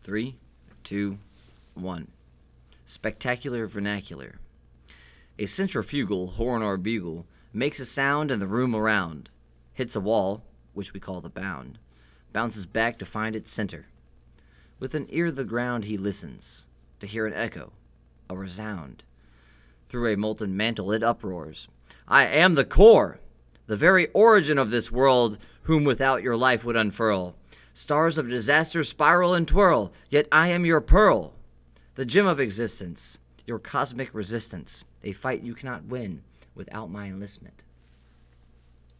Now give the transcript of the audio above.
Three, two, one. Spectacular vernacular. A centrifugal horn or bugle makes a sound in the room around, hits a wall, which we call the bound, bounces back to find its center. With an ear to the ground he listens, to hear an echo, a resound. Through a molten mantle it uproars. I am the core, the very origin of this world, whom without your life would unfurl. Stars of disaster spiral and twirl, yet I am your pearl, the gem of existence, your cosmic resistance, a fight you cannot win without my enlistment.